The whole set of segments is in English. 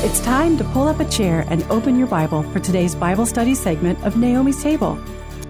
It's time to pull up a chair and open your Bible for today's Bible study segment of Naomi's Table.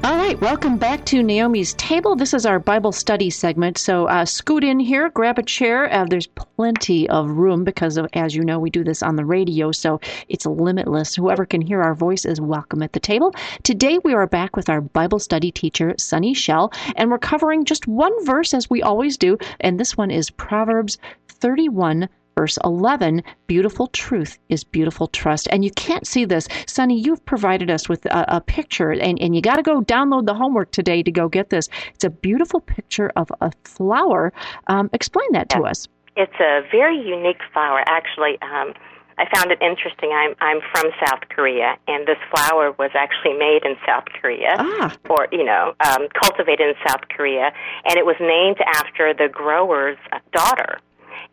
All right, welcome back to Naomi's Table. This is our Bible study segment. So uh, scoot in here, grab a chair. Uh, there's plenty of room because, of, as you know, we do this on the radio, so it's limitless. Whoever can hear our voice is welcome at the table. Today we are back with our Bible study teacher, Sunny Shell, and we're covering just one verse as we always do, and this one is Proverbs 31 verse 11 beautiful truth is beautiful trust. And you can't see this. Sunny, you've provided us with a, a picture and, and you got to go download the homework today to go get this. It's a beautiful picture of a flower. Um, explain that to us. It's a very unique flower actually. Um, I found it interesting. I'm I'm from South Korea, and this flower was actually made in South Korea, ah. or you know, um, cultivated in South Korea, and it was named after the grower's daughter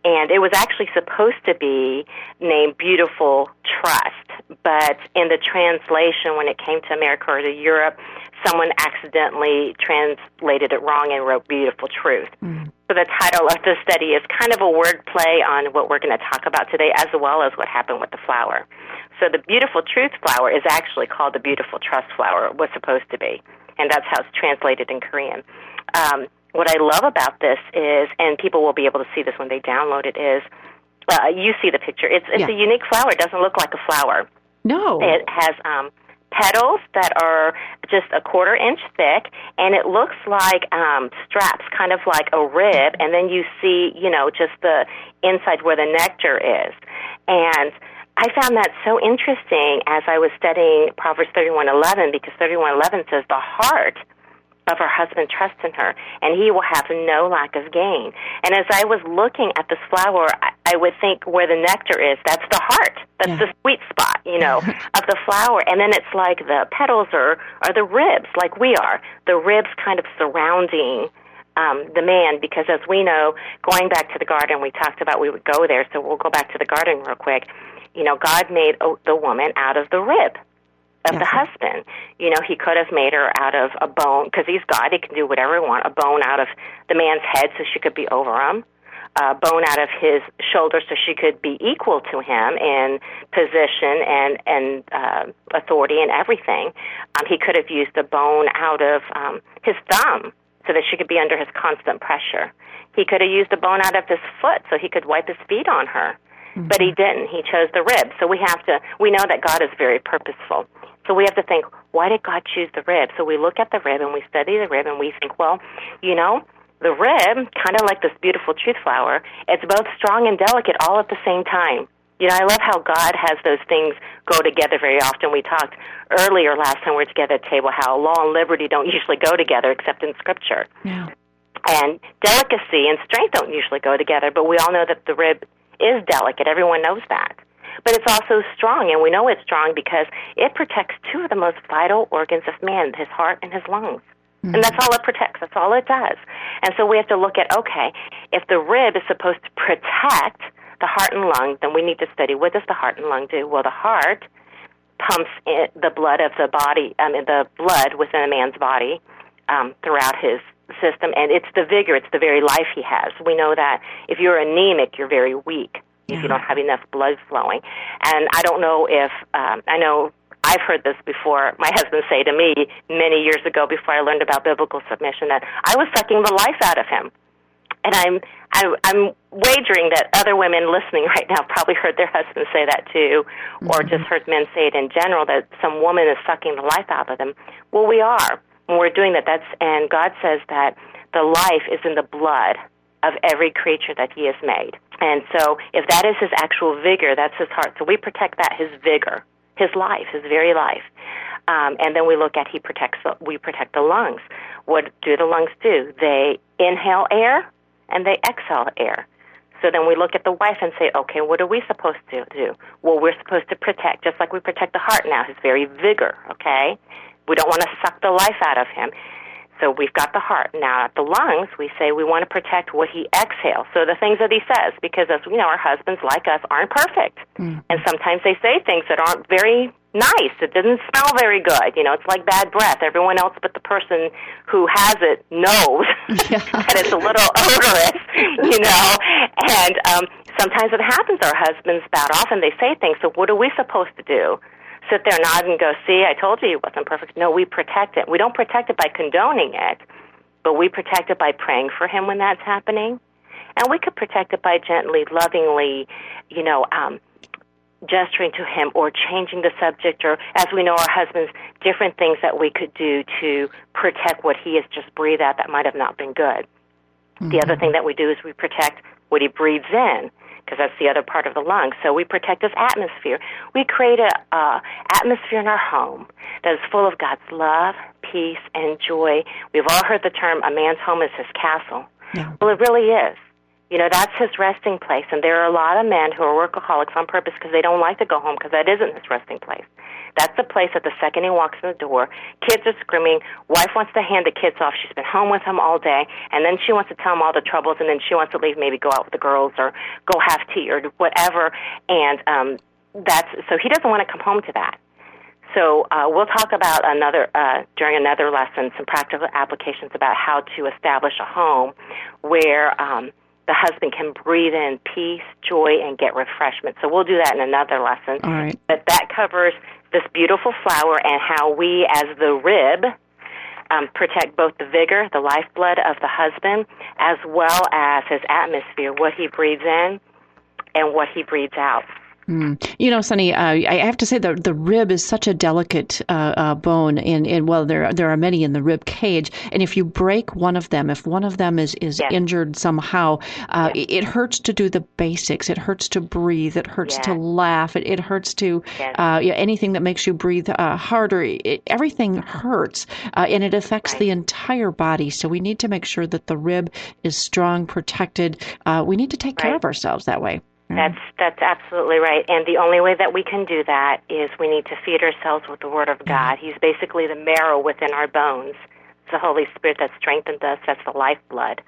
and it was actually supposed to be named Beautiful Trust, but in the translation, when it came to America or to Europe, someone accidentally translated it wrong and wrote Beautiful Truth. Mm. So the title of the study is kind of a word play on what we're going to talk about today, as well as what happened with the flower. So the Beautiful Truth flower is actually called the Beautiful Trust flower. It was supposed to be, and that's how it's translated in Korean. Um, what I love about this is, and people will be able to see this when they download it, is uh, you see the picture. It's it's yeah. a unique flower. It doesn't look like a flower. No, it has um, petals that are just a quarter inch thick, and it looks like um, straps, kind of like a rib. And then you see, you know, just the inside where the nectar is, and I found that so interesting as I was studying Proverbs 31:11 because 31:11 says the heart of her husband trusts in her, and he will have no lack of gain. And as I was looking at this flower, I, I would think where the nectar is, that's the heart. That's yeah. the sweet spot, you know, of the flower. And then it's like the petals are, are the ribs, like we are. The ribs kind of surrounding um, the man, because as we know, going back to the garden, we talked about we would go there, so we'll go back to the garden real quick. You know, God made the woman out of the rib of the husband. You know, he could have made her out of a bone because he's God. He can do whatever he wants. A bone out of the man's head so she could be over him. A bone out of his shoulder so she could be equal to him in position and and uh, authority and everything. Um, he could have used a bone out of um, his thumb so that she could be under his constant pressure. He could have used a bone out of his foot so he could wipe his feet on her. Mm-hmm. But he didn't. He chose the rib. So we have to, we know that God is very purposeful. So we have to think, why did God choose the rib? So we look at the rib and we study the rib and we think, well, you know, the rib, kind of like this beautiful truth flower, it's both strong and delicate all at the same time. You know, I love how God has those things go together very often. We talked earlier last time we were together at table how law and liberty don't usually go together except in Scripture. Yeah. And delicacy and strength don't usually go together, but we all know that the rib is delicate. Everyone knows that but it's also strong, and we know it's strong because it protects two of the most vital organs of man, his heart and his lungs. Mm-hmm. And that's all it protects. That's all it does. And so we have to look at, okay, if the rib is supposed to protect the heart and lung, then we need to study what does the heart and lung do? Well, the heart pumps the blood of the body, I mean, the blood within a man's body um, throughout his system, and it's the vigor, it's the very life he has. We know that if you're anemic, you're very weak if you don't have enough blood flowing. And I don't know if um, I know I've heard this before. My husband say to me many years ago, before I learned about biblical submission, that I was sucking the life out of him. And I'm I'm, I'm wagering that other women listening right now probably heard their husbands say that too, or mm-hmm. just heard men say it in general that some woman is sucking the life out of them. Well, we are when we're doing that. That's and God says that the life is in the blood of every creature that He has made. And so if that is his actual vigor, that's his heart. So we protect that, his vigor, his life, his very life. Um, and then we look at he protects the, we protect the lungs. What do the lungs do? They inhale air and they exhale air. So then we look at the wife and say, okay, what are we supposed to do? Well, we're supposed to protect, just like we protect the heart now, his very vigor, okay? We don't want to suck the life out of him. So we've got the heart. Now at the lungs, we say we want to protect what he exhales. So the things that he says, because as we know, our husbands like us aren't perfect. Mm. And sometimes they say things that aren't very nice. It doesn't smell very good. You know, it's like bad breath. Everyone else but the person who has it knows yeah. that it's a little odorous, you know. And um, sometimes it happens. Our husbands spout off and they say things. So what are we supposed to do? Sit there, nod, and go, see, I told you it wasn't perfect. No, we protect it. We don't protect it by condoning it, but we protect it by praying for him when that's happening. And we could protect it by gently, lovingly, you know, um, gesturing to him or changing the subject or as we know our husbands different things that we could do to protect what he has just breathed out that might have not been good mm-hmm. the other mm-hmm. thing that we do is we protect what he breathes in because that's the other part of the lungs. So we protect this atmosphere. We create a uh, atmosphere in our home that is full of God's love, peace, and joy. We've all heard the term "a man's home is his castle." Yeah. Well, it really is. You know, that's his resting place. And there are a lot of men who are workaholics on purpose because they don't like to go home because that isn't his resting place. That's the place that the second he walks in the door, kids are screaming, wife wants to hand the kids off. She's been home with him all day, and then she wants to tell him all the troubles, and then she wants to leave, maybe go out with the girls or go have tea or whatever. And um, that's so he doesn't want to come home to that. So uh, we'll talk about another uh, during another lesson some practical applications about how to establish a home where um, the husband can breathe in peace, joy, and get refreshment. So we'll do that in another lesson. All right. But that covers this beautiful flower and how we, as the rib, um, protect both the vigor, the lifeblood of the husband, as well as his atmosphere, what he breathes in and what he breathes out. Mm. You know, Sunny, uh, I have to say the the rib is such a delicate uh, uh, bone, and, and well, there there are many in the rib cage, and if you break one of them, if one of them is is yes. injured somehow, uh, yes. it hurts to do the basics. It hurts to breathe. It hurts yes. to laugh. It, it hurts to uh, yeah, anything that makes you breathe uh, harder. It, everything hurts, and it affects right. the entire body. So we need to make sure that the rib is strong, protected. we need to take right. care of ourselves that way. Mm-hmm. That's that's absolutely right. And the only way that we can do that is we need to feed ourselves with the Word of God. He's basically the marrow within our bones. It's the Holy Spirit that strengthens us. That's the lifeblood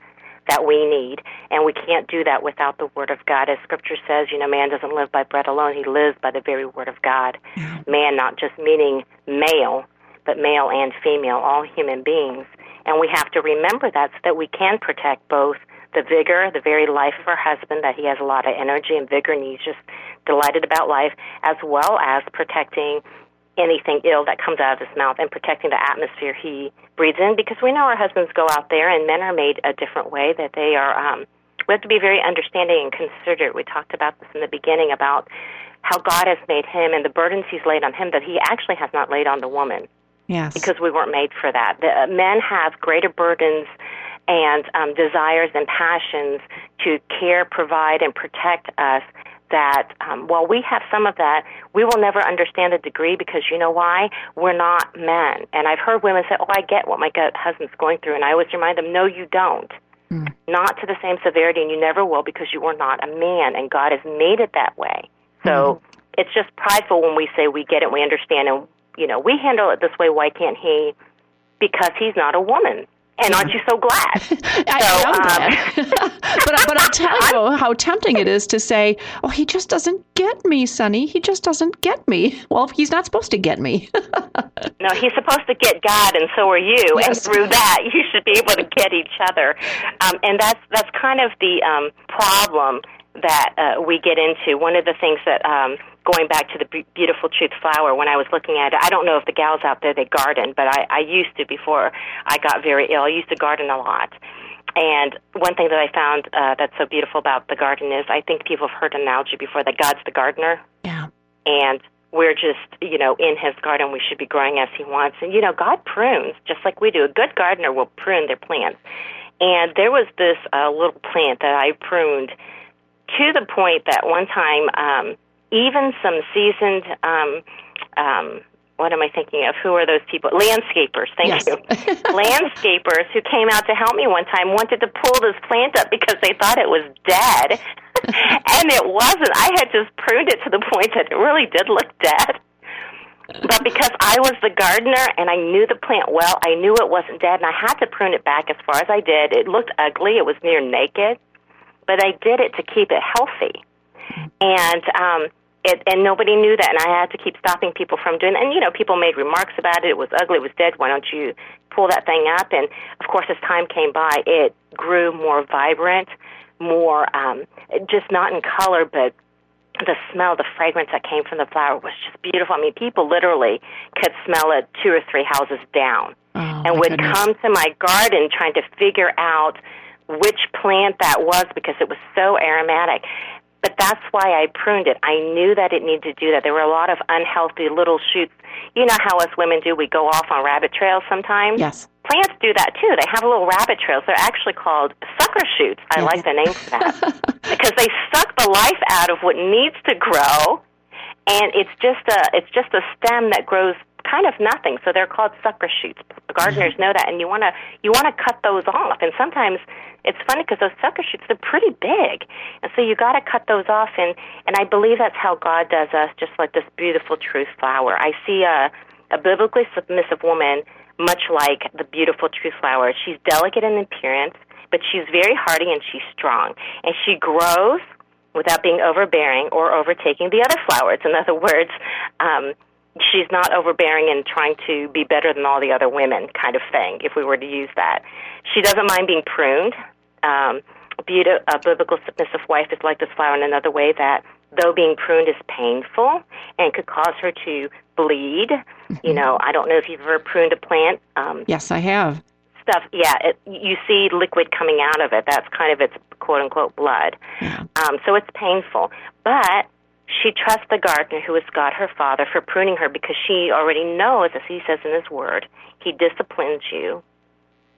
that we need. And we can't do that without the Word of God. As Scripture says, you know, man doesn't live by bread alone, he lives by the very Word of God. Man, not just meaning male, but male and female, all human beings. And we have to remember that so that we can protect both the vigor, the very life of her husband, that he has a lot of energy and vigor and he's just delighted about life, as well as protecting anything ill that comes out of his mouth and protecting the atmosphere he breathes in because we know our husbands go out there and men are made a different way that they are um we have to be very understanding and considerate. We talked about this in the beginning about how God has made him and the burdens he's laid on him that he actually has not laid on the woman. Yes. Because we weren't made for that. The, uh, men have greater burdens and um, desires and passions to care, provide, and protect us that um, while we have some of that, we will never understand the degree because you know why? We're not men. And I've heard women say, "Oh, I get what my husband's going through," and I always remind them, "No, you don't. Mm. Not to the same severity, and you never will because you are not a man, and God has made it that way." So mm. it's just prideful when we say we get it, we understand, and you know, we handle it this way. Why can't he? Because he's not a woman. And aren't you so glad? I so, am um, glad. but, but I'll tell you how tempting it is to say, oh, he just doesn't get me, Sunny. He just doesn't get me. Well, he's not supposed to get me. no, he's supposed to get God, and so are you. Yes. And through that, you should be able to get each other. Um, and that's, that's kind of the um, problem that uh, we get into. One of the things that um, going back to the beautiful truth flower when I was looking at it, I don't know if the gals out there they garden, but I, I used to before I got very ill. I used to garden a lot. And one thing that I found uh, that's so beautiful about the garden is I think people have heard an analogy before that God's the gardener. Yeah. And we're just, you know, in his garden. We should be growing as he wants. And, you know, God prunes just like we do. A good gardener will prune their plants. And there was this uh, little plant that I pruned to the point that one time, um, even some seasoned, um, um, what am I thinking of? Who are those people? Landscapers. Thank yes. you. Landscapers who came out to help me one time wanted to pull this plant up because they thought it was dead. and it wasn't. I had just pruned it to the point that it really did look dead. But because I was the gardener and I knew the plant well, I knew it wasn't dead, and I had to prune it back as far as I did. It looked ugly. It was near naked but I did it to keep it healthy. And um, it, and nobody knew that, and I had to keep stopping people from doing. It. And you know, people made remarks about it. It was ugly. It was dead. Why don't you pull that thing up? And of course, as time came by, it grew more vibrant, more um, just not in color, but the smell, the fragrance that came from the flower was just beautiful. I mean, people literally could smell it two or three houses down, oh, and would goodness. come to my garden trying to figure out which plant that was because it was so aromatic. But that's why I pruned it. I knew that it needed to do that. There were a lot of unhealthy little shoots. You know how us women do, we go off on rabbit trails sometimes? Yes. Plants do that too. They have little rabbit trails. They're actually called sucker shoots. I Yeah. like the name for that. because they suck the life out of what needs to grow and it's just a it's just a stem that grows kind of nothing. So they're called sucker shoots. Gardeners know that, and you want to you want to cut those off. And sometimes it's funny because those sucker shoots they're pretty big, and so you got to cut those off. And and I believe that's how God does us, just like this beautiful truth flower. I see a a biblically submissive woman, much like the beautiful truth flower. She's delicate in appearance, but she's very hardy and she's strong, and she grows without being overbearing or overtaking the other flowers. In other words, um, she's not overbearing and trying to be better than all the other women, kind of thing. If we were to use that, she doesn't mind being pruned. Um, beauty, a biblical submissive wife is like this flower in another way that though being pruned is painful and could cause her to bleed. You know, I don't know if you've ever pruned a plant. Um, Yes, I have. stuff, yeah, it, you see liquid coming out of it. That's kind of its quote unquote blood. Yeah. Um, so it's painful. But she trusts the gardener who is God her father for pruning her because she already knows, as he says in his word, he disciplines you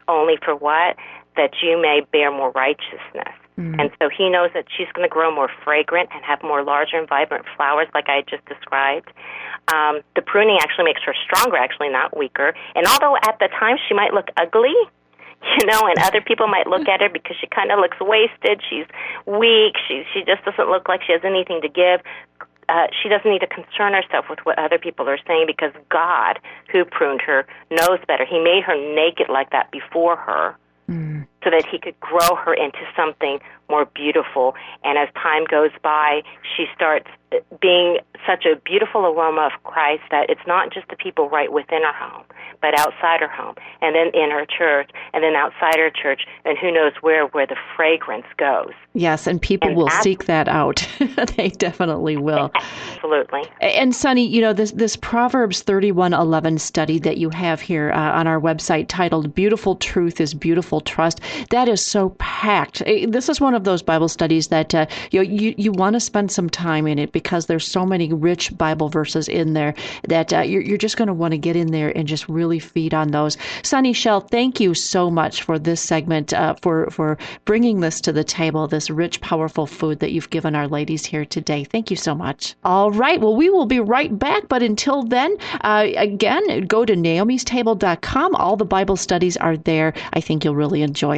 only for what? That you may bear more righteousness. And so he knows that she's going to grow more fragrant and have more larger and vibrant flowers, like I just described. Um, the pruning actually makes her stronger, actually, not weaker. And although at the time she might look ugly, you know, and other people might look at her because she kind of looks wasted, she's weak, she she just doesn't look like she has anything to give. Uh, she doesn't need to concern herself with what other people are saying because God, who pruned her, knows better. He made her naked like that before her so that he could grow her into something more beautiful. And as time goes by, she starts being such a beautiful aroma of Christ that it's not just the people right within her home, but outside her home, and then in her church, and then outside her church, and who knows where where the fragrance goes. Yes, and people And will seek that out. they definitely will. Absolutely. And Sunny, you know this this Proverbs thirty one eleven study that you have here uh, on our website titled "Beautiful Truth is Beautiful Trust." That is so packed. Eh, This is one of those Bible studies that uh, you you you want to spend some time in it because there's so many rich Bible verses in there that uh, you're you're just going to want to get in there and just really feed on those. Sunny Shell, thank you so much for this segment uh, for for bringing this to the table. This rich, powerful food that you've given our ladies here today. Thank you so much. All right. Well, we will be right back. But until then, uh, again, go to naomistable.com. All the Bible studies are there. I think you'll really enjoy